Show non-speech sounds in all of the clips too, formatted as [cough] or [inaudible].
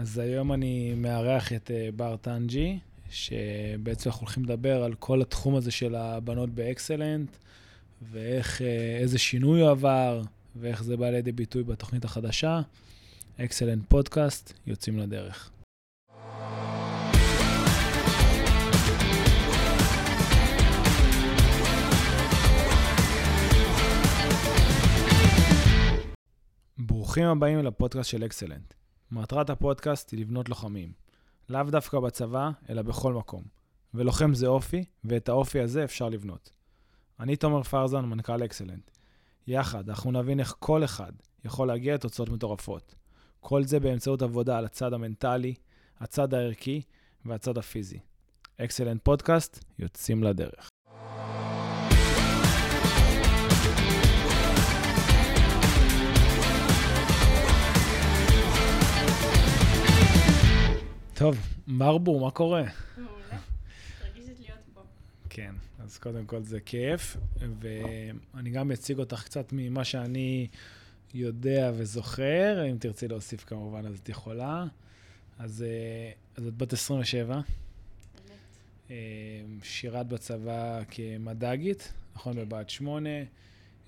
אז היום אני מארח את אה, בר טנג'י, שבעצם אנחנו הולכים לדבר על כל התחום הזה של הבנות באקסלנט, ואיך, אה, איזה שינוי הוא עבר, ואיך זה בא לידי ביטוי בתוכנית החדשה. אקסלנט פודקאסט, יוצאים לדרך. ברוכים הבאים לפודקאסט של אקסלנט. מטרת הפודקאסט היא לבנות לוחמים. לאו דווקא בצבא, אלא בכל מקום. ולוחם זה אופי, ואת האופי הזה אפשר לבנות. אני תומר פרזן, מנכ"ל אקסלנט. יחד, אנחנו נבין איך כל אחד יכול להגיע לתוצאות מטורפות. כל זה באמצעות עבודה על הצד המנטלי, הצד הערכי והצד הפיזי. אקסלנט פודקאסט, יוצאים לדרך. טוב, מרבור, מה קורה? מעולה, מתרגשת להיות פה. כן, אז קודם כל זה כיף, ואני גם אציג אותך קצת ממה שאני יודע וזוכר, אם תרצי להוסיף כמובן אז את יכולה. אז, אה, אז את בת 27, באמת. אה, שירת בצבא כמד"גית, נכון? בבה"ד 8,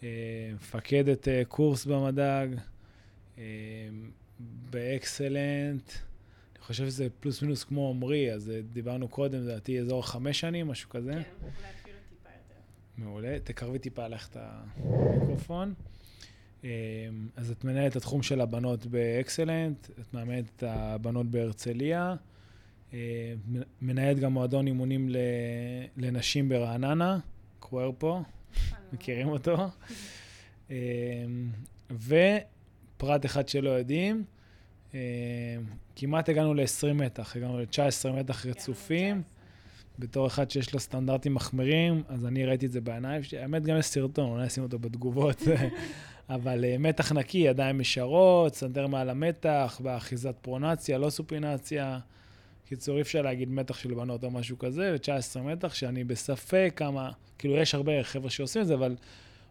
אה, מפקדת קורס במד"ג, באקסלנט. אני חושב שזה פלוס מינוס כמו עמרי, אז דיברנו קודם, לדעתי אזור חמש שנים, משהו כזה. כן, אולי אפילו טיפה יותר. מעולה. תקרבי טיפה עליך את המיקרופון. אמ, אז את מנהלת את התחום של הבנות באקסלנט, את מאמנת את הבנות בהרצליה, אמ, מנהלת גם מועדון אימונים לנשים ברעננה, קוורפו, מכירים אותו. [laughs] אמ, ופרט אחד שלא יודעים, כמעט הגענו ל-20 מתח, הגענו ל-19 מתח רצופים. בתור אחד שיש לו סטנדרטים מחמירים, אז אני ראיתי את זה בעיניים שלי. האמת, גם יש סרטון, אולי אשים אותו בתגובות. [laughs] אבל uh, מתח נקי, ידיים ישרות, סנטר מעל המתח, באחיזת פרונציה, לא סופינציה. קיצור, אי אפשר להגיד מתח של בנות או משהו כזה, ו-19 מתח, שאני בספק כמה, כאילו, יש הרבה חבר'ה שעושים את זה, אבל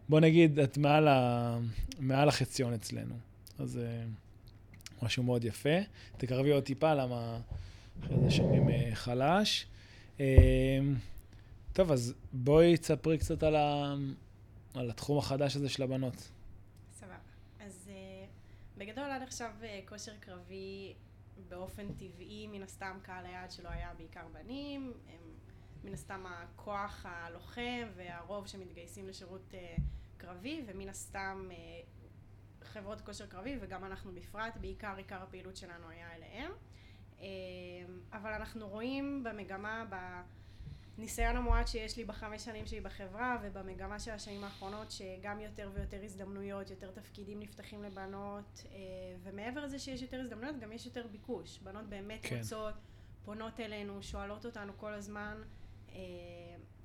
בוא נגיד, את מעל, ה, מעל החציון אצלנו. אז uh, משהו מאוד יפה. תקרבי עוד טיפה, למה אחרי זה שומעים uh, חלש. אמ, טוב, אז בואי תספרי קצת על, ה... על התחום החדש הזה של הבנות. סבבה. אז אה, בגדול עד עכשיו אה, כושר קרבי באופן טבעי, מן הסתם קהל היעד שלו היה בעיקר בנים, הם מן הסתם הכוח הלוחם והרוב שמתגייסים לשירות אה, קרבי, ומן הסתם אה, חברות כושר קרבי, וגם אנחנו בפרט, בעיקר עיקר הפעילות שלנו היה אליהם. אה, אבל אנחנו רואים במגמה, בניסיון המועט שיש לי בחמש שנים שלי בחברה ובמגמה של השנים האחרונות שגם יותר ויותר הזדמנויות, יותר תפקידים נפתחים לבנות אה, ומעבר לזה שיש יותר הזדמנויות גם יש יותר ביקוש. בנות באמת כן. רוצות, פונות אלינו, שואלות אותנו כל הזמן אה,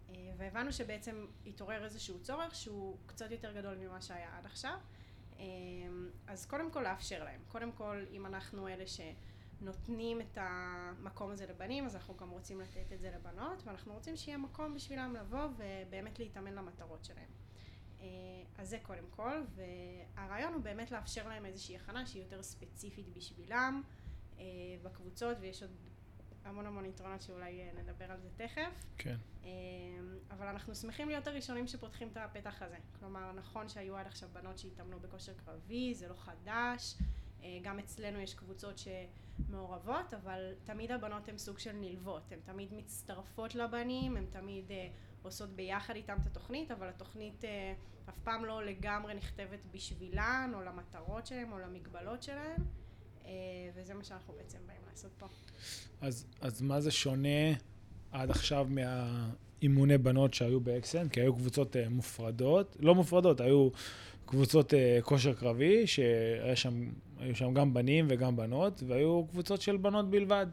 אה, והבנו שבעצם התעורר איזשהו צורך שהוא קצת יותר גדול ממה שהיה עד עכשיו. אה, אז קודם כל לאפשר להם. קודם כל אם אנחנו אלה ש... נותנים את המקום הזה לבנים, אז אנחנו גם רוצים לתת את זה לבנות, ואנחנו רוצים שיהיה מקום בשבילם לבוא ובאמת להתאמן למטרות שלהם. אה, אז זה קודם כל, והרעיון הוא באמת לאפשר להם איזושהי הכנה שהיא יותר ספציפית בשבילם אה, בקבוצות, ויש עוד המון המון יתרונות שאולי אה, נדבר על זה תכף. כן. אבל אנחנו שמחים להיות הראשונים שפותחים את הפתח הזה. כלומר, נכון שהיו עד עכשיו בנות שהתאמנו בכושר קרבי, זה לא חדש. גם אצלנו יש קבוצות שמעורבות, אבל תמיד הבנות הן סוג של נלוות, הן תמיד מצטרפות לבנים, הן תמיד uh, עושות ביחד איתם את התוכנית, אבל התוכנית אף פעם לא לגמרי נכתבת בשבילן, או למטרות שלהן, או למגבלות שלהן, וזה מה שאנחנו בעצם באים לעשות פה. אז, אז מה זה שונה עד עכשיו מהאימוני בנות שהיו באקסן? כי היו קבוצות uh, מופרדות, לא מופרדות, היו קבוצות uh, כושר קרבי, שהיו שם, שם גם בנים וגם בנות, והיו קבוצות של בנות בלבד.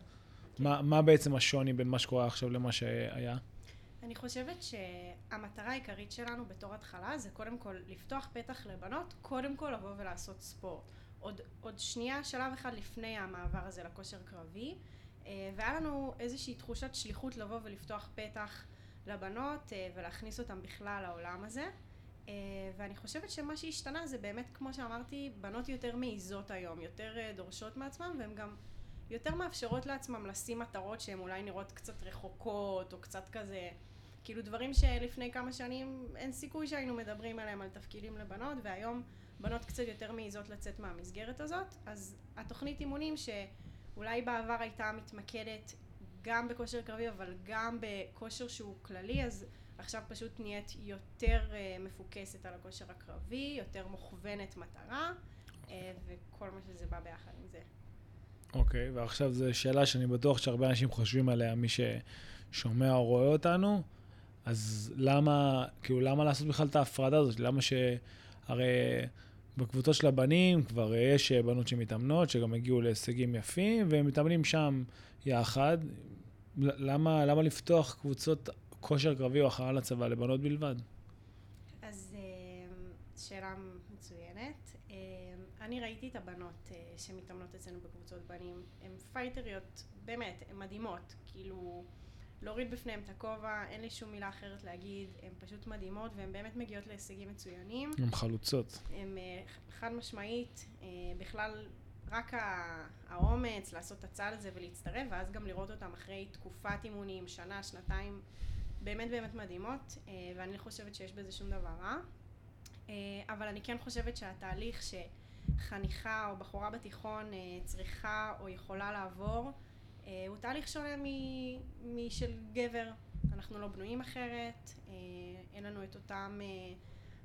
מה, מה בעצם השוני בין מה שקורה עכשיו למה שהיה? אני חושבת שהמטרה העיקרית שלנו בתור התחלה זה קודם כל לפתוח פתח לבנות, קודם כל לבוא ולעשות ספורט. עוד, עוד שנייה, שלב אחד לפני המעבר הזה לכושר קרבי, אה, והיה לנו איזושהי תחושת שליחות לבוא ולפתוח פתח לבנות אה, ולהכניס אותן בכלל לעולם הזה. אה, ואני חושבת שמה שהשתנה זה באמת, כמו שאמרתי, בנות יותר מעיזות היום, יותר דורשות מעצמן, והן גם יותר מאפשרות לעצמם לשים מטרות שהן אולי נראות קצת רחוקות, או קצת כזה, כאילו דברים שלפני כמה שנים אין סיכוי שהיינו מדברים עליהם על תפקידים לבנות, והיום בנות קצת יותר מעיזות לצאת מהמסגרת הזאת, אז התוכנית אימונים שאולי בעבר הייתה מתמקדת גם בכושר קרבי אבל גם בכושר שהוא כללי, אז עכשיו פשוט נהיית יותר uh, מפוקסת על הכושר הקרבי, יותר מוכוונת מטרה, uh, וכל מה שזה בא ביחד עם זה. אוקיי, okay, ועכשיו זו שאלה שאני בטוח שהרבה אנשים חושבים עליה, מי ששומע או רואה אותנו, אז למה, כאילו, למה לעשות בכלל את ההפרדה הזאת? למה ש... הרי בקבוצות של הבנים כבר יש בנות שמתאמנות, שגם הגיעו להישגים יפים, והם מתאמנים שם יחד. למה, למה לפתוח קבוצות כושר קרבי או הכנה לצבא לבנות בלבד? אז אה, שאלה מצוינת. אה, אני ראיתי את הבנות אה, שמתאמנות אצלנו בקבוצות בנים, הן פייטריות, באמת, הן מדהימות. כאילו, להוריד בפניהן את הכובע, אין לי שום מילה אחרת להגיד, הן פשוט מדהימות והן באמת מגיעות להישגים מצוינים. הן חלוצות. הן חד משמעית, בכלל רק האומץ לעשות את הצעד הזה ולהצטרף, ואז גם לראות אותם אחרי תקופת אימונים, שנה, שנתיים, באמת באמת מדהימות, אה, ואני לא חושבת שיש בזה שום דבר רע. אה, אבל אני כן חושבת שהתהליך שחניכה או בחורה בתיכון אה, צריכה או יכולה לעבור, הוא תהליך שונה משל גבר. אנחנו לא בנויים אחרת, אין לנו את אותם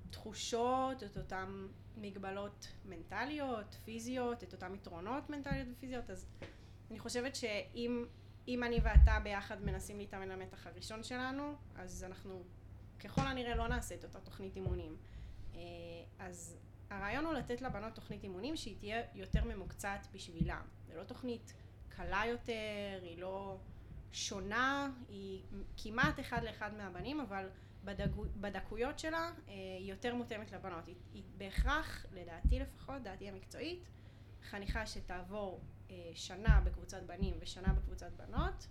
תחושות, את אותם מגבלות מנטליות, פיזיות, את אותם יתרונות מנטליות ופיזיות, אז אני חושבת שאם אם אני ואתה ביחד מנסים להתאמן למתח הראשון שלנו, אז אנחנו ככל הנראה לא נעשה את אותה תוכנית אימונים. אה, אז הרעיון הוא לתת לבנות תוכנית אימונים שהיא תהיה יותר ממוקצעת בשבילם. זה לא תוכנית קלה יותר, היא לא שונה, היא כמעט אחד לאחד מהבנים, אבל בדקו, בדקויות שלה אה, היא יותר מותאמת לבנות. היא, היא בהכרח, לדעתי לפחות, דעתי המקצועית, חניכה שתעבור אה, שנה בקבוצת בנים ושנה בקבוצת בנות.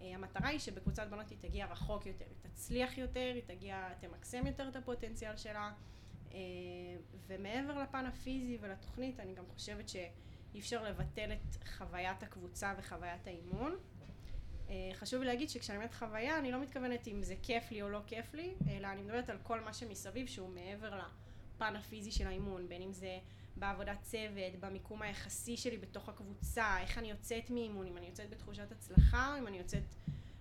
אה, המטרה היא שבקבוצת בנות היא תגיע רחוק יותר, היא תצליח יותר, היא תגיע, תמקסם יותר את הפוטנציאל שלה. ומעבר לפן הפיזי ולתוכנית, אני גם חושבת שאי אפשר לבטל את חוויית הקבוצה וחוויית האימון. אה, חשוב להגיד שכשאני אומרת חוויה, אני לא מתכוונת אם זה כיף לי או לא כיף לי, אלא אני מדברת על כל מה שמסביב שהוא מעבר לפן הפיזי של האימון, בין אם זה בעבודת צוות, במיקום היחסי שלי בתוך הקבוצה, איך אני יוצאת מאימון, אם אני יוצאת בתחושת הצלחה, אם אני יוצאת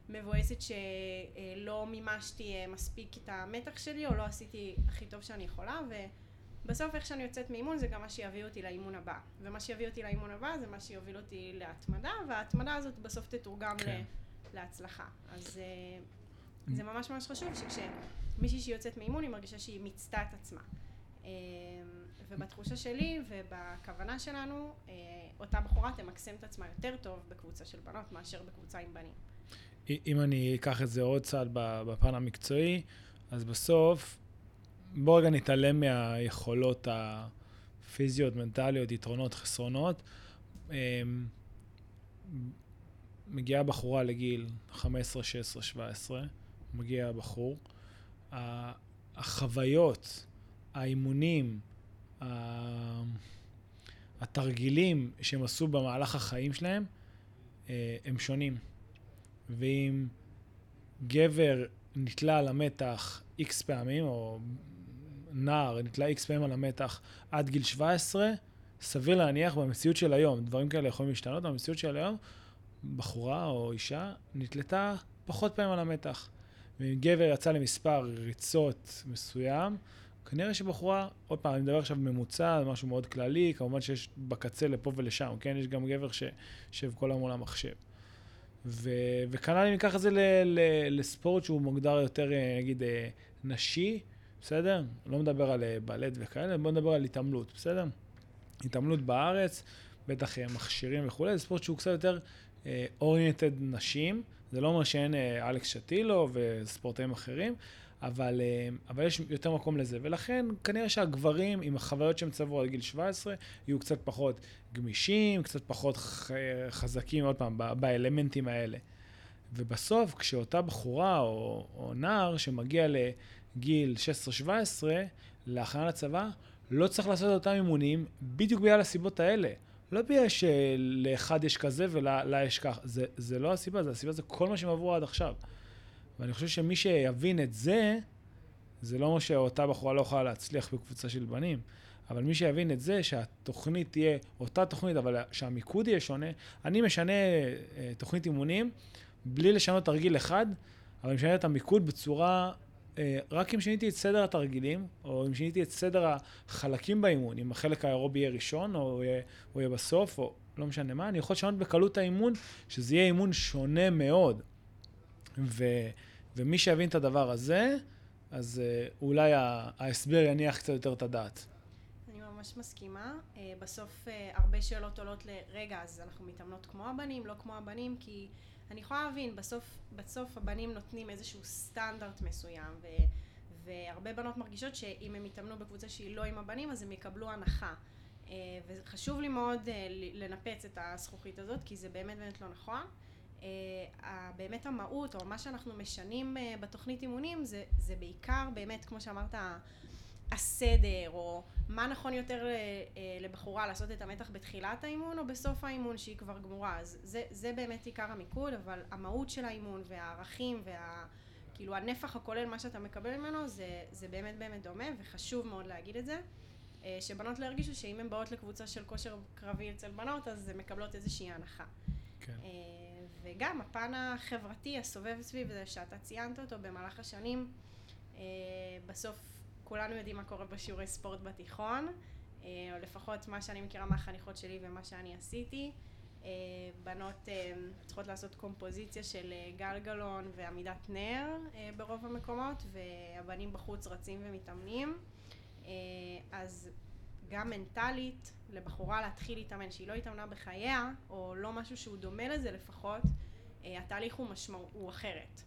מבואסת שלא מימשתי אה, מספיק את המתח שלי, או לא עשיתי הכי טוב שאני יכולה, ובסוף איך שאני יוצאת מאימון זה גם מה שיביא אותי לאימון הבא. ומה שיביא אותי לאימון הבא זה מה שיוביל אותי להתמדה, וההתמדה הזאת בסוף תתורגם כן. להצלחה. אז אה, זה ממש ממש חשוב שכשמישהי שיוצאת מאימון היא מרגישה שהיא מיצתה את עצמה. אה, ובתחושה שלי ובכוונה שלנו, אה, אותה בחורה תמקסם את עצמה יותר טוב בקבוצה של בנות מאשר בקבוצה עם בנים. אם אני אקח את זה עוד צעד בפן המקצועי, אז בסוף, בוא רגע נתעלם מהיכולות הפיזיות, מנטליות, יתרונות, חסרונות. מגיעה בחורה לגיל 15, 16, 17, מגיע בחור, החוויות, האימונים, התרגילים שהם עשו במהלך החיים שלהם, אה, הם שונים. ואם גבר נתלה על המתח איקס פעמים, או נער נתלה איקס פעמים על המתח עד גיל 17, סביר להניח במציאות של היום, דברים כאלה יכולים להשתנות, במציאות של היום, בחורה או אישה נתלתה פחות פעמים על המתח. ואם גבר יצא למספר ריצות מסוים, כנראה שבחורה, עוד פעם, אני מדבר עכשיו בממוצע, זה משהו מאוד כללי, כמובן שיש בקצה לפה ולשם, כן? יש גם גבר שיושב כל היום מול המחשב. וכנ"ל אם ניקח את זה לספורט שהוא מוגדר יותר, אה, נגיד, אה, נשי, בסדר? לא מדבר על אה, בלט וכאלה, בוא נדבר על התעמלות, בסדר? התעמלות בארץ, בטח מכשירים וכולי, זה ספורט שהוא קצת יותר אוריינטד נשים, זה לא אומר שאין אלכס שטילו וספורטאים אחרים, אבל, אה, אבל יש יותר מקום לזה. ולכן כנראה שהגברים עם החוויות שהם צברו עד גיל 17 יהיו קצת פחות גמישים, קצת פחות חזקים, עוד פעם, באלמנטים האלה. ובסוף, כשאותה בחורה או, או נער שמגיע לגיל 16-17, להכנה לצבא, לא צריך לעשות את אותם אימונים בדיוק בגלל הסיבות האלה. לא בגלל שלאחד יש כזה ולה יש כך. זה, זה לא הסיבה, זה הסיבה, זה כל מה שהם עברו עד עכשיו. ואני חושב שמי שיבין את זה, זה לא אומר שאותה בחורה לא יכולה להצליח בקבוצה של בנים, אבל מי שיבין את זה, שהתוכנית תהיה אותה תוכנית, אבל שהמיקוד יהיה שונה, אני משנה אה, תוכנית אימונים בלי לשנות תרגיל אחד, אבל אני משנה את המיקוד בצורה רק אם שיניתי את סדר התרגילים, או אם שיניתי את סדר החלקים באימון, אם החלק האירובי יהיה ראשון, או יהיה, או יהיה בסוף, או לא משנה מה, אני יכול לשנות בקלות האימון, שזה יהיה אימון שונה מאוד. ו, ומי שיבין את הדבר הזה, אז uh, אולי ההסבר יניח קצת יותר את הדעת. אני ממש מסכימה. Uh, בסוף הרבה שאלות עולות לרגע, אז אנחנו מתאמנות כמו הבנים, לא כמו הבנים, כי... אני יכולה להבין, בסוף, בסוף הבנים נותנים איזשהו סטנדרט מסוים, ו, והרבה בנות מרגישות שאם הם יתאמנו בקבוצה שהיא לא עם הבנים, אז הם יקבלו הנחה. אה, וחשוב לי מאוד אה, לנפץ את הזכוכית הזאת, כי זה באמת באמת לא נכון. אה, באמת המהות, או מה שאנחנו משנים בתוכנית אימונים, זה, זה בעיקר באמת, כמו שאמרת, הסדר, או מה נכון יותר אה, אה, לבחורה לעשות את המתח בתחילת האימון או בסוף האימון שהיא כבר גמורה. אז זה, זה באמת עיקר המיקוד, אבל המהות של האימון והערכים וה... כאילו הנפח הכולל, מה שאתה מקבל ממנו, זה, זה באמת באמת דומה, וחשוב מאוד להגיד את זה. אה, שבנות לא ירגישו שאם הן באות לקבוצה של כושר קרבי אצל בנות, אז הן מקבלות איזושהי הנחה. כן. וגם הפן החברתי הסובב סביב זה, שאתה ציינת אותו במהלך השנים, בסוף כולנו יודעים מה קורה בשיעורי ספורט בתיכון, אה, או לפחות מה שאני מכירה מהחניכות שלי ומה שאני עשיתי. אה, בנות אה, צריכות לעשות קומפוזיציה של גלגלון ועמידת נר ברוב המקומות, והבנים בחוץ רצים ומתאמנים. אז גם מנטלית, לבחורה להתחיל להתאמן שהיא לא התאמנה בחייה, או לא משהו שהוא דומה לזה לפחות, התהליך הוא, משמע, הוא אחרת.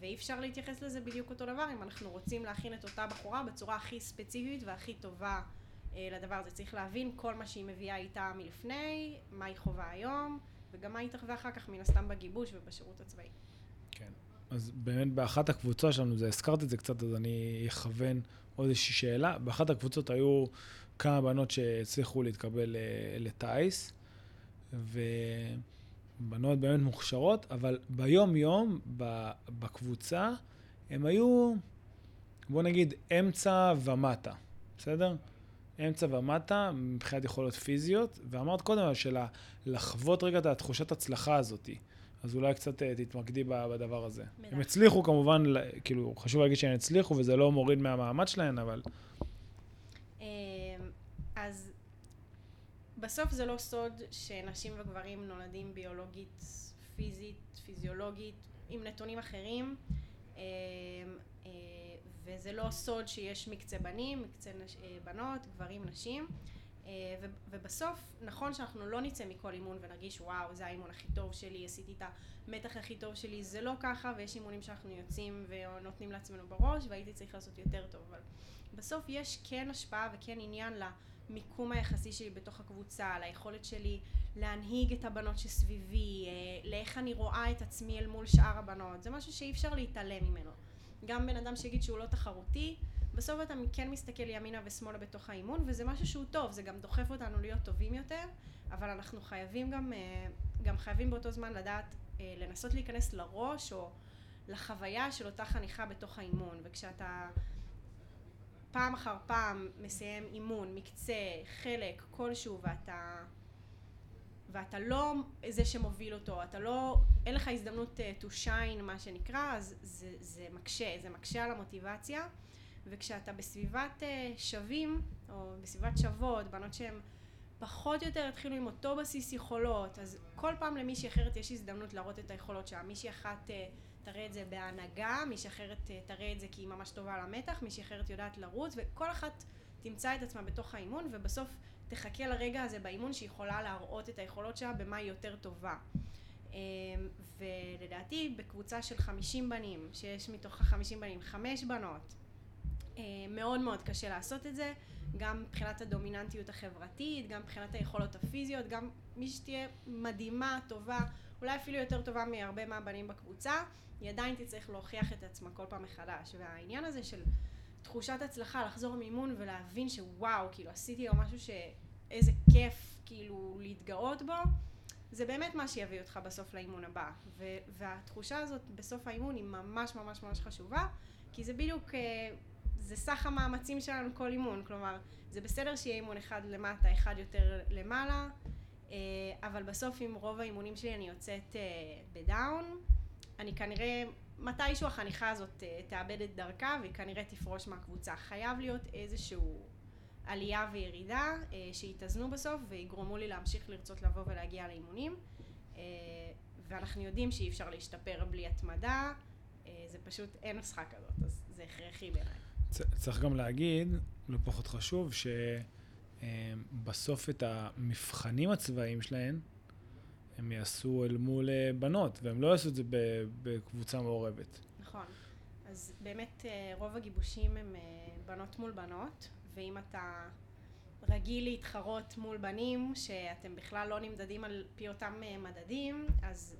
ואי אפשר להתייחס לזה בדיוק אותו דבר אם אנחנו רוצים להכין את אותה בחורה בצורה הכי ספציפית והכי טובה אה, לדבר הזה. צריך להבין כל מה שהיא מביאה איתה מלפני, מה היא חווה היום, וגם מה היא תחווה אחר כך מן הסתם בגיבוש ובשירות הצבאי. כן. אז באמת באחת הקבוצות שלנו, זה, הזכרת את זה קצת, אז אני אכוון עוד איזושהי שאלה. באחת הקבוצות היו כמה בנות שהצליחו להתקבל אה, לטיס, ו... בנות באמת מוכשרות, אבל ביום-יום, בקבוצה, הם היו, בוא נגיד, אמצע ומטה, בסדר? אמצע ומטה מבחינת יכולות פיזיות, ואמרת קודם של לחוות רגע את התחושת הצלחה הזאתי. אז אולי קצת אה, תתמקדי בדבר הזה. מילה. הם הצליחו כמובן, כאילו, חשוב להגיד שהם הצליחו, וזה לא מוריד מהמעמד שלהם, אבל... אמ, אז בסוף זה לא סוד שנשים וגברים נולדים ביולוגית, פיזית, פיזיולוגית, עם נתונים אחרים, אה, אה, וזה לא סוד שיש מקצה בנים, מקצה נש, אה, בנות, גברים, נשים, ובסוף נכון שאנחנו לא נצא מכל אימון ונרגיש וואו זה האימון הכי טוב שלי, עשיתי את המתח הכי טוב שלי, זה לא ככה ויש אימונים שאנחנו יוצאים ונותנים לעצמנו בראש והייתי צריך לעשות יותר טוב, אבל בסוף יש כן השפעה וכן עניין לה המיקום היחסי שלי בתוך הקבוצה, על היכולת שלי להנהיג את הבנות שסביבי, אה, לאיך אני רואה את עצמי אל מול שאר הבנות, זה משהו שאי אפשר להתעלם ממנו. גם בן אדם שיגיד שהוא לא תחרותי, בסוף אתה כן מסתכל ימינה ושמאלה בתוך האימון, וזה משהו שהוא טוב, זה גם דוחף אותנו להיות טובים יותר, אבל אנחנו חייבים גם, אה, גם חייבים באותו זמן לדעת, אה, לנסות להיכנס לראש או לחוויה של אותה חניכה בתוך האימון, וכשאתה פעם אחר פעם מסיים אימון, מקצה, חלק, כלשהו, ואתה... ואתה לא זה שמוביל אותו, אתה לא, אין לך הזדמנות uh, to shine מה שנקרא, אז זה, זה מקשה, זה מקשה על המוטיבציה, וכשאתה בסביבת uh, שווים, או בסביבת שוות, בנות שהן פחות או יותר התחילו עם אותו בסיס יכולות, אז כל פעם למישהי אחרת יש הזדמנות להראות את היכולות שלה, מישהי אחת uh, תראה את זה בהנהגה, מישהי אחרת אה, תראה את זה כי היא ממש טובה על המתח, מישהי אחרת יודעת לרוץ, וכל אחת תמצא את עצמה בתוך האימון, ובסוף תחכה לרגע הזה באימון שהיא יכולה להראות את היכולות שלה במה היא יותר טובה. אמ, ולדעתי בקבוצה של 50 בנים, שיש מתוך ה-50 בנים חמש בנות, אה, מאוד מאוד קשה לעשות את זה, גם מבחינת הדומיננטיות החברתית, גם מבחינת היכולות הפיזיות, גם מי שתהיה מדהימה, טובה, אולי אפילו יותר טובה מהרבה מהבנים בקבוצה, היא עדיין תצטרך להוכיח את עצמה כל פעם מחדש. והעניין הזה של תחושת הצלחה, לחזור מאימון ולהבין שוואו, כאילו עשיתי היום משהו ש... איזה כיף כאילו להתגאות בו, זה באמת מה שיביא אותך בסוף לאימון הבא. ו- והתחושה הזאת בסוף האימון היא ממש ממש ממש חשובה, כי זה בדיוק, אה, זה סך המאמצים שלנו כל אימון, כלומר, זה בסדר שיהיה אימון אחד למטה, אחד יותר למעלה, אבל בסוף עם רוב האימונים שלי אני יוצאת אה, בדאון, אני כנראה, מתישהו החניכה הזאת תאבד את דרכה והיא כנראה תפרוש מהקבוצה. חייב להיות איזשהו עלייה וירידה שיתאזנו בסוף ויגרמו לי להמשיך לרצות לבוא ולהגיע לאימונים. ואנחנו יודעים שאי אפשר להשתפר בלי התמדה, זה פשוט, אין נוסחה כזאת, אז זה הכרחי בעיניי. צריך גם להגיד, לא פחות חשוב, שבסוף את המבחנים הצבאיים שלהם, הם יעשו אל מול אה, בנות, והם לא יעשו את זה בקבוצה מעורבת. נכון. אז באמת אה, רוב הגיבושים הם אה, בנות מול בנות, ואם אתה רגיל להתחרות מול בנים, שאתם בכלל לא נמדדים על פי אותם מדדים, אז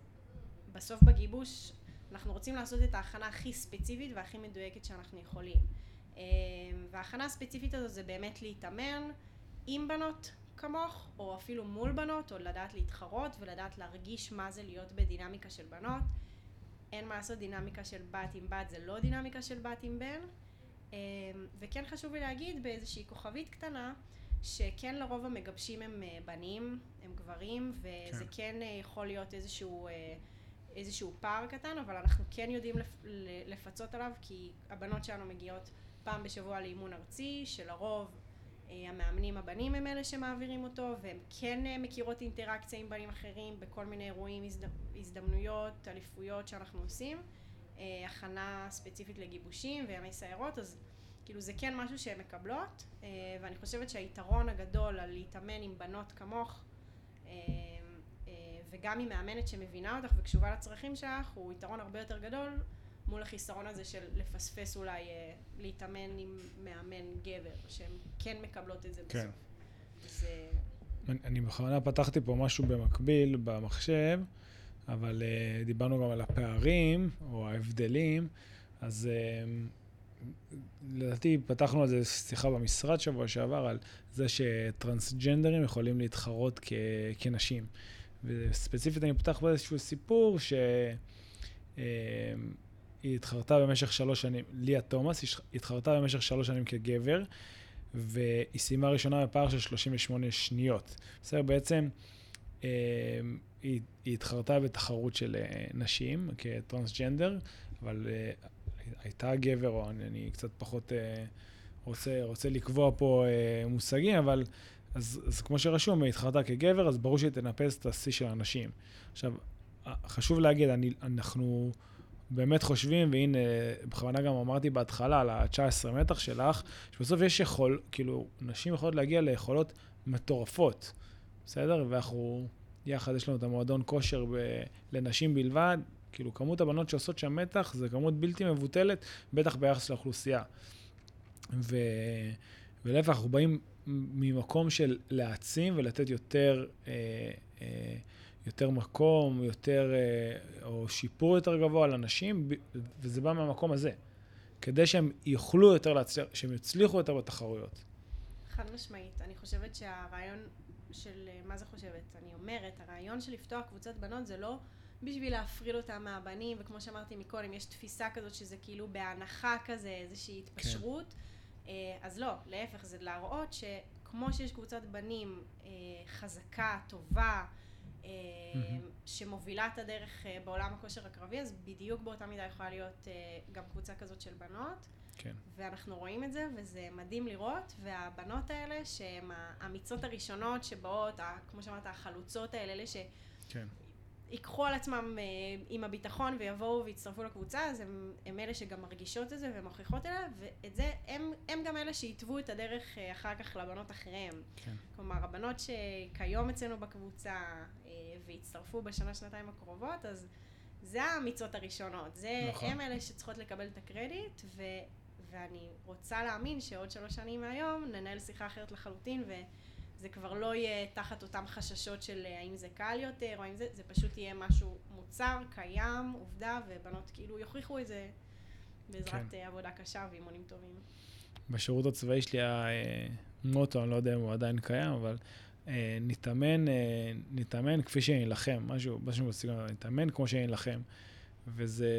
בסוף בגיבוש אנחנו רוצים לעשות את ההכנה הכי ספציפית והכי מדויקת שאנחנו יכולים. אמ, וההכנה הספציפית הזו זה באמת להתאמן עם בנות כמוך, או אפילו מול בנות, או לדעת להתחרות ולדעת להרגיש מה זה להיות בדינמיקה של בנות. אין מה לעשות, דינמיקה של בת עם בת זה לא דינמיקה של בת עם בן. אמ, וכן חשוב לי להגיד באיזושהי כוכבית קטנה, שכן לרוב המגבשים הם אה, בנים, הם גברים, וזה כן, כן אה, יכול להיות איזשהו... אה, איזשהו פער קטן, אבל אנחנו כן יודעים לפצות עליו, כי הבנות שלנו מגיעות פעם בשבוע לאימון ארצי, שלרוב המאמנים הבנים הם אלה שמעבירים אותו, והן כן אה, מכירות אינטראקציה עם בנים אחרים בכל מיני אירועים, הזדמנויות, אליפויות שאנחנו עושים, אה, הכנה ספציפית לגיבושים וימי סיירות, אז כאילו זה כן משהו שהן מקבלות, ואני חושבת שהיתרון הגדול על להתאמן עם בנות כמוך, וגם עם מאמנת שמבינה אותך וקשובה לצרכים שלך, הוא יתרון הרבה יותר גדול מול החיסרון הזה של לפספס אולי, אה, להתאמן עם מאמן גבר, שהן כן מקבלות את זה כן. בסוף. זה... אני, אני בכוונה פתחתי פה משהו במקביל במחשב, אבל uh, דיברנו גם על הפערים או ההבדלים, אז uh, לדעתי פתחנו על זה שיחה במשרד שבוע שעבר, על זה שטרנסג'נדרים יכולים להתחרות כ, כנשים. וספציפית אני פותח באיזשהו סיפור ש... Uh, היא התחרתה במשך שלוש שנים, ליה תומאס, היא התחרתה במשך שלוש שנים כגבר, והיא סיימה ראשונה בפער של 38 שניות. בסדר, בעצם אה, היא, היא התחרתה בתחרות של אה, נשים כטרנסג'נדר, אבל אה, הייתה גבר, או אני, אני קצת פחות אה, רוצה, רוצה לקבוע פה אה, מושגים, אבל אז, אז כמו שרשום, היא התחרתה כגבר, אז ברור שהיא תנפס את השיא של הנשים. עכשיו, חשוב להגיד, אני, אנחנו... באמת חושבים, והנה, בכוונה גם אמרתי בהתחלה על ה-19 מתח שלך, שבסוף יש יכול, כאילו, נשים יכולות להגיע ליכולות מטורפות, בסדר? ואנחנו, יחד יש לנו את המועדון כושר ב, לנשים בלבד, כאילו, כמות הבנות שעושות שם מתח זה כמות בלתי מבוטלת, בטח ביחס לאוכלוסייה. ו... ולהפך, אנחנו באים ממקום של להעצים ולתת יותר... אה, אה, יותר מקום, יותר, אה, או שיפור יותר גבוה לאנשים, וזה בא מהמקום הזה. כדי שהם יוכלו יותר להצליח, שהם יצליחו יותר בתחרויות. חד משמעית. אני חושבת שהרעיון של, אה, מה זה חושבת? אני אומרת, הרעיון של לפתוח קבוצות בנות זה לא בשביל להפריד אותם מהבנים, וכמו שאמרתי מקודם, יש תפיסה כזאת שזה כאילו בהנחה כזה, איזושהי התפשרות. כן. אז לא, להפך, זה להראות שכמו שיש קבוצת בנים חזקה, טובה, שמובילה את הדרך אה, בעולם הכושר הקרבי, אז בדיוק באותה מידה יכולה להיות אה, גם קבוצה כזאת של בנות. כן. ואנחנו רואים את זה, וזה מדהים לראות, והבנות האלה, שהן האמיצות הראשונות שבאות, כמו שאמרת, החלוצות האלה, אלה ש... כן. ייקחו על עצמם אה, עם הביטחון ויבואו ויצטרפו לקבוצה, אז הם, הם אלה שגם מרגישות את זה ומוכיחות אליה, ואת זה, הם, הם גם אלה שהתוו את הדרך אה, אחר כך לבנות אחריהם. כן. כלומר, הבנות שכיום אצלנו בקבוצה אה, ויצטרפו בשנה, שנתיים הקרובות, אז זה האמיצות הראשונות. זה, נכון. הם אלה שצריכות לקבל את הקרדיט, ו, ואני רוצה להאמין שעוד שלוש שנים מהיום ננהל שיחה אחרת לחלוטין, ו... זה כבר לא יהיה תחת אותם חששות של אה, האם זה קל יותר או האם זה, זה פשוט יהיה משהו מוצר, קיים, עובדה, ובנות כאילו יוכיחו את זה בעזרת כן. אה, עבודה קשה ואימונים טובים. בשירות הצבאי שלי היה מוטו, אני לא יודע אם הוא עדיין קיים, אבל אה, נתאמן, אה, נתאמן כפי שנילחם, משהו, משהו בסגנון, נתאמן כמו שנילחם. וזה,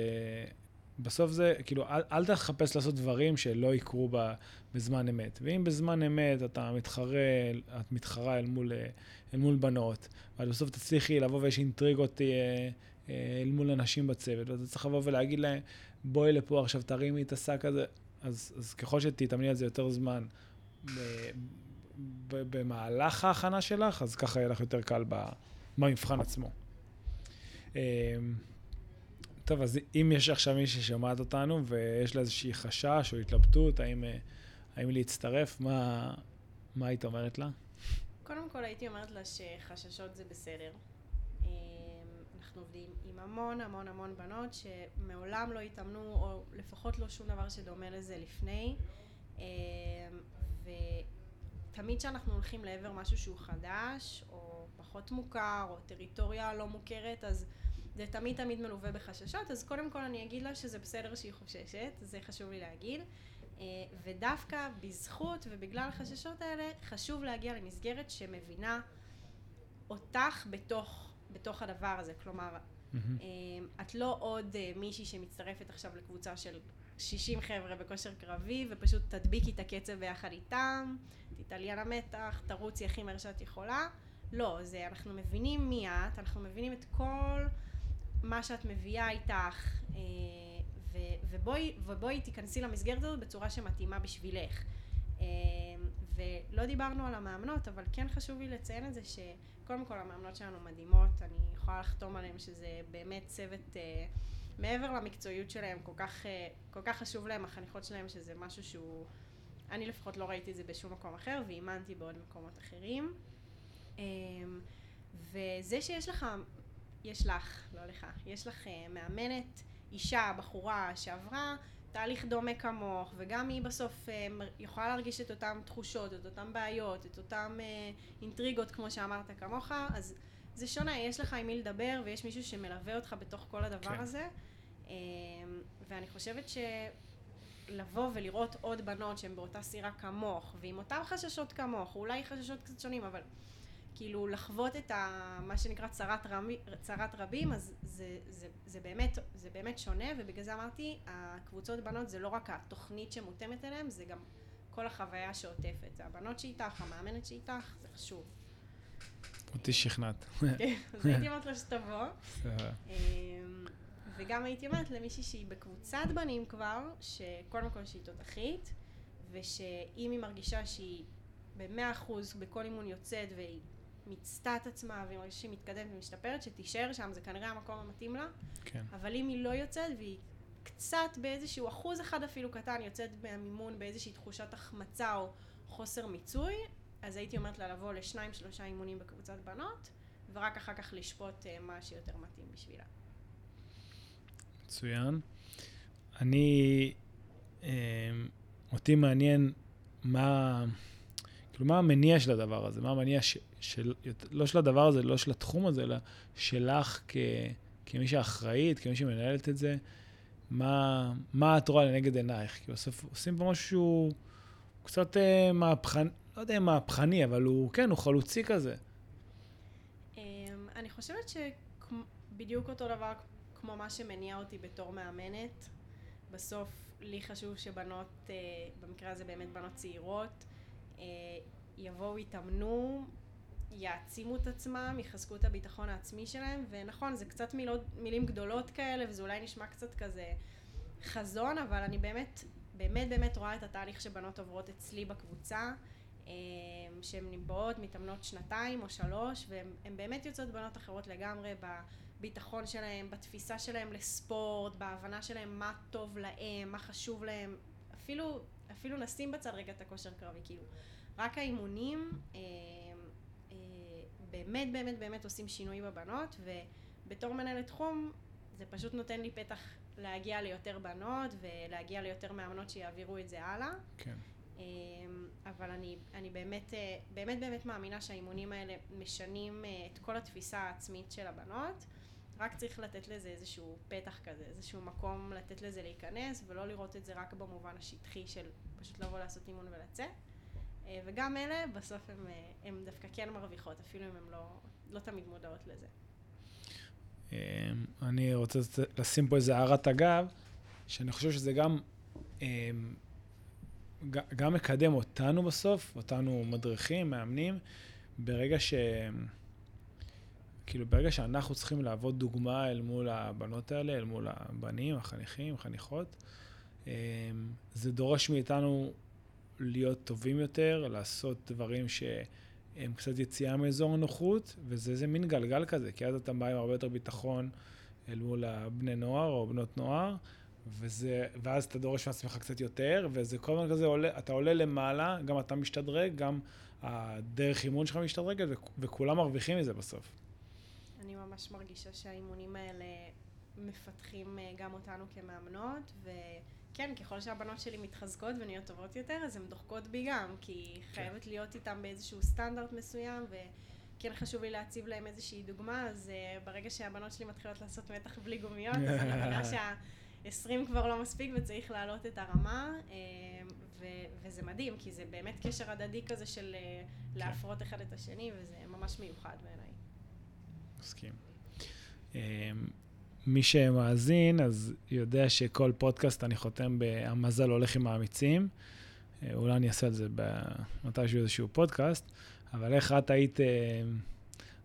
בסוף זה, כאילו, אל, אל תחפש לעשות דברים שלא יקרו ב, בזמן אמת. ואם בזמן אמת אתה מתחרה, את מתחרה אל מול, אה, אל מול בנות, ואת בסוף תצליחי לבוא ויש אינטריגות אה, אה, אל מול אנשים בצוות, ואתה צריך לבוא ולהגיד להם, בואי לפה עכשיו, תרימי את השק הזה, אז, אז ככל שתתאמני על זה יותר זמן ב, ב, במהלך ההכנה שלך, אז ככה יהיה לך יותר קל במבחן עצמו. טוב, אז אם יש עכשיו מישהי ששומעת אותנו ויש לה איזושהי חשש או התלבטות, האם, אה, האם להצטרף, מה, מה היית אומרת לה? קודם כל הייתי אומרת לה שחששות זה בסדר. אה, אנחנו עובדים עם המון המון המון בנות שמעולם לא התאמנו, או לפחות לא שום דבר שדומה לזה לפני. אה, ותמיד כשאנחנו הולכים לעבר משהו שהוא חדש, או פחות מוכר, או טריטוריה לא מוכרת, אז זה תמיד תמיד מלווה בחששות, אז קודם כל אני אגיד לה שזה בסדר שהיא חוששת, זה חשוב לי להגיד. אה, ודווקא בזכות ובגלל החששות האלה, חשוב להגיע למסגרת שמבינה אותך בתוך, בתוך הדבר הזה. כלומר, mm-hmm. את לא עוד אה, מישהי שמצטרפת עכשיו לקבוצה של 60 חבר'ה בכושר קרבי, ופשוט תדביקי את הקצב ביחד איתם, תתעלי על המתח, תרוצי הכי מהר שאת יכולה. לא, זה, אנחנו מבינים מי את, אנחנו מבינים את כל... מה שאת מביאה איתך, אה, ובואי, ובואי תיכנסי למסגרת הזאת בצורה שמתאימה בשבילך. אה, ולא דיברנו על המאמנות, אבל כן חשוב לי לציין את זה שקודם כל המאמנות שלנו מדהימות, אני יכולה לחתום עליהן שזה באמת צוות, אה, מעבר למקצועיות שלהם, כל כך, כל כך חשוב להם, החניכות שלהם, שזה משהו שהוא, אני לפחות לא ראיתי את זה בשום מקום אחר, ואימנתי בעוד מקומות אחרים. וזה שיש לך יש לך, לא לך, יש לך אה, מאמנת, אישה, בחורה שעברה תהליך דומה כמוך, וגם היא בסוף אה, יכולה להרגיש את אותן תחושות, את אותן בעיות, את אותן אה, אינטריגות כמו שאמרת כמוך, אז זה שונה, יש לך עם מי לדבר ויש מישהו שמלווה אותך בתוך כל הדבר כן. הזה. ואני חושבת שלבוא ולראות עוד בנות שהן באותה סירה כמוך, ועם אותן חששות כמוך, אולי חששות קצת שונים, אבל כאילו לחוות את ה, מה שנקרא צרת, רמי, צרת רבים, אז זה, זה, זה, באמת, זה באמת שונה, ובגלל זה אמרתי, הקבוצות בנות זה לא רק התוכנית שמותאמת אליהן, זה גם כל החוויה שעוטפת. זה הבנות שאיתך, המאמנת שאיתך, זה חשוב. אותי שכנעת. כן, אז הייתי אומרת לה שתבוא. אמ, וגם הייתי אומרת למישהי שהיא בקבוצת בנים כבר, שקודם כל שהיא תותחית, ושאם היא מרגישה שהיא במאה אחוז בכל אימון יוצאת והיא מיצתה את עצמה והיא מרגישה שהיא מתקדמת ומשתפרת, שתישאר שם, זה כנראה המקום המתאים לה. כן. אבל אם היא לא יוצאת והיא קצת באיזשהו אחוז אחד אפילו קטן יוצאת מהמימון באיזושהי תחושת החמצה או חוסר מיצוי, אז הייתי אומרת לה לבוא לשניים שלושה אימונים בקבוצת בנות, ורק אחר כך לשפוט uh, מה שיותר מתאים בשבילה. מצוין. אני, אה, אותי מעניין מה... כאילו, מה המניע של הדבר הזה? מה המניע של, לא של הדבר הזה, לא של התחום הזה, אלא שלך כ, כמי שאחראית, כמי שמנהלת את זה, מה, מה את רואה לנגד עינייך? כי בסוף עושים פה משהו קצת אה, מהפכני, לא יודע אם מהפכני, אבל הוא, כן, הוא חלוצי כזה. אמ, אני חושבת שבדיוק אותו דבר כמו מה שמניע אותי בתור מאמנת, בסוף לי חשוב שבנות, אה, במקרה הזה באמת בנות צעירות, יבואו, יתאמנו, יעצימו את עצמם, יחזקו את הביטחון העצמי שלהם, ונכון, זה קצת מילות, מילים גדולות כאלה, וזה אולי נשמע קצת כזה חזון, אבל אני באמת, באמת באמת רואה את התהליך שבנות עוברות אצלי בקבוצה, אה, שהן נבעות, מתאמנות שנתיים או שלוש, והן באמת יוצאות בנות אחרות לגמרי בביטחון שלהן, בתפיסה שלהן לספורט, בהבנה שלהן מה טוב להן, מה חשוב להן, אפילו אפילו נשים בצד רגע את הכושר קרבי, כאילו, רק האימונים אה, אה, באמת באמת באמת עושים שינוי בבנות, ובתור מנהלת תחום זה פשוט נותן לי פתח להגיע ליותר בנות ולהגיע ליותר מאמנות שיעבירו את זה הלאה. כן. אה, אבל אני, אני באמת, אה, באמת באמת מאמינה שהאימונים האלה משנים אה, את כל התפיסה העצמית של הבנות. רק צריך לתת לזה איזשהו פתח כזה, איזשהו מקום לתת לזה להיכנס, ולא לראות את זה רק במובן השטחי של פשוט לבוא לעשות אימון ולצאת. אה, וגם אלה, בסוף הן דווקא כן מרוויחות, אפילו אם הן לא, לא תמיד מודעות לזה. אני רוצה לשים פה איזה הערת אגב, שאני חושב שזה גם, גם מקדם אותנו בסוף, אותנו מדריכים, מאמנים, ברגע ש... כאילו, ברגע שאנחנו צריכים להוות דוגמה אל מול הבנות האלה, אל מול הבנים, החניכים, החניכות, אמ, זה דורש מאיתנו להיות טובים יותר, לעשות דברים שהם קצת יציאה מאזור הנוחות, וזה איזה מין גלגל כזה, כי אז אתה בא עם הרבה יותר ביטחון אל מול הבני נוער או בנות נוער, וזה, ואז אתה דורש מעצמך קצת יותר, וזה כל הזמן כזה עולה, אתה עולה למעלה, גם אתה משתדרג, גם הדרך אימון שלך משתדרגת, וכולם מרוויחים מזה בסוף. אני ממש מרגישה שהאימונים האלה מפתחים אה, גם אותנו כמאמנות, וכן, ככל שהבנות שלי מתחזקות ונהיות טובות יותר, אז הן דוחקות בי גם, כי כן. חייבת להיות איתן באיזשהו סטנדרט מסוים, וכן חשוב לי להציב להם איזושהי דוגמה, אז uh, ברגע שהבנות שלי מתחילות לעשות מתח בלי גומיות, אז אני מבינה [laughs] שה-20 כבר לא מספיק וצריך להעלות את הרמה, uh, ו- וזה מדהים, כי זה באמת קשר הדדי כזה של uh, כן. להפרות אחד את השני, וזה ממש מיוחד בעיניי. מסכים. אמ, מי שמאזין, אז יודע שכל פודקאסט אני חותם ב"המזל הולך עם האמיצים". אה, אולי אני אעשה על זה מתישהו איזשהו פודקאסט, אבל איך את היית, אה,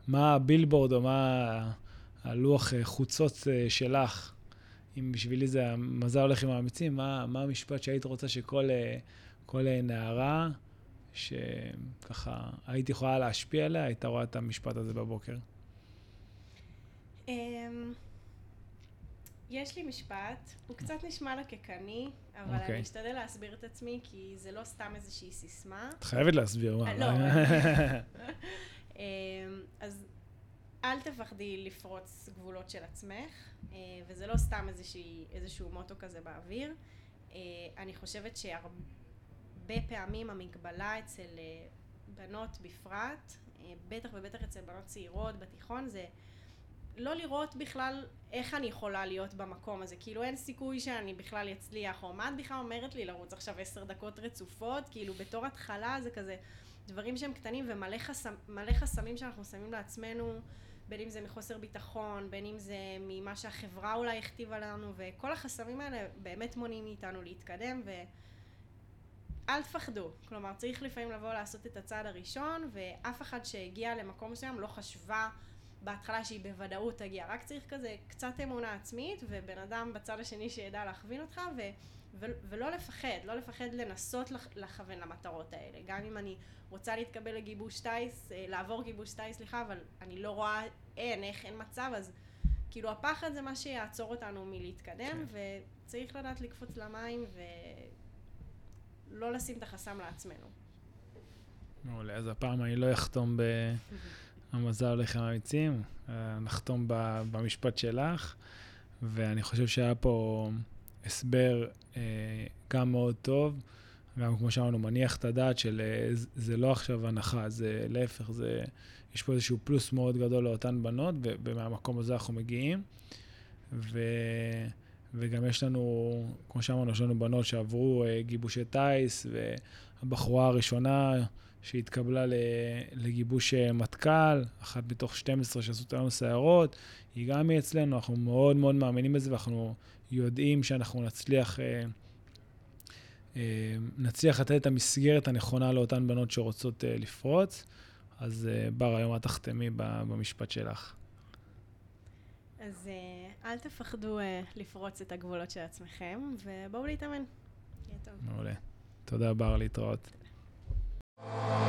מה הבילבורד או מה הלוח אה, חוצות שלך, אם בשבילי זה המזל הולך עם האמיצים, מה, מה המשפט שהיית רוצה שכל נערה, שככה היית יכולה להשפיע עליה, הייתה רואה את המשפט הזה בבוקר? אמ, יש לי משפט, הוא קצת נשמע לקקני, אבל okay. אני אוקיי. אשתדל להסביר את עצמי, כי זה לא סתם איזושהי סיסמה. את חייבת להסביר, מה? לא. [laughs] אמ, אז אל תפחדי לפרוץ גבולות של עצמך, אה, וזה לא סתם איזושהי, איזשהו מוטו כזה באוויר. אה, אני חושבת שהרבה פעמים המגבלה אצל אה, בנות בפרט, בטח ובטח אצל בנות צעירות בתיכון, זה לא לראות בכלל איך אני יכולה להיות במקום הזה, כאילו אין סיכוי שאני בכלל אצליח, או מה את בכלל אומרת לי לרוץ עכשיו עשר דקות רצופות, כאילו בתור התחלה זה כזה דברים שהם קטנים ומלא חסמ, חסמים שאנחנו שמים לעצמנו, בין אם זה מחוסר ביטחון, בין אם זה ממה שהחברה אולי הכתיבה לנו, וכל החסמים האלה באמת מונעים מאיתנו להתקדם, ואל תפחדו, כלומר צריך לפעמים לבוא לעשות את הצעד הראשון, ואף אחד שהגיע למקום מסוים לא חשבה בהתחלה שהיא בוודאות תגיע, רק צריך כזה קצת אמונה עצמית ובן אדם בצד השני שידע להכווין אותך ו, ו, ולא לפחד, לא לפחד לנסות לכוון למטרות האלה. גם אם אני רוצה להתקבל לגיבוש טיס, אה, לעבור גיבוש טיס, סליחה, אבל אני לא רואה, אין, איך, אין מצב, אז כאילו הפחד זה מה שיעצור אותנו מלהתקדם כן. וצריך לדעת לקפוץ למים ולא לשים את החסם לעצמנו. מעולה, אז הפעם אני לא אחתום ב... [laughs] המזל עם האמיצים, אה, נחתום במשפט שלך, ואני חושב שהיה פה הסבר אה, גם מאוד טוב, גם כמו שאמרנו, מניח את הדעת של אה, זה לא עכשיו הנחה, זה להפך, זה, יש פה איזשהו פלוס מאוד גדול לאותן בנות, ומהמקום הזה אנחנו מגיעים. ו, וגם יש לנו, כמו שאמרנו, יש לנו בנות שעברו גיבושי טיס, והבחורה הראשונה שהתקבלה לגיבוש אה, מטכ"ל, אחת מתוך 12 שעשו לנו סיירות, היא גם מאצלנו, אנחנו מאוד מאוד מאמינים בזה ואנחנו יודעים שאנחנו נצליח, אה, אה, נצליח לתת את המסגרת הנכונה לאותן בנות שרוצות לפרוץ. אז בר, היום את תחתמי במשפט שלך. אז אל תפחדו לפרוץ את הגבולות של עצמכם, ובואו להתאמן. יהיה טוב. מעולה. תודה, בר, להתראות. We'll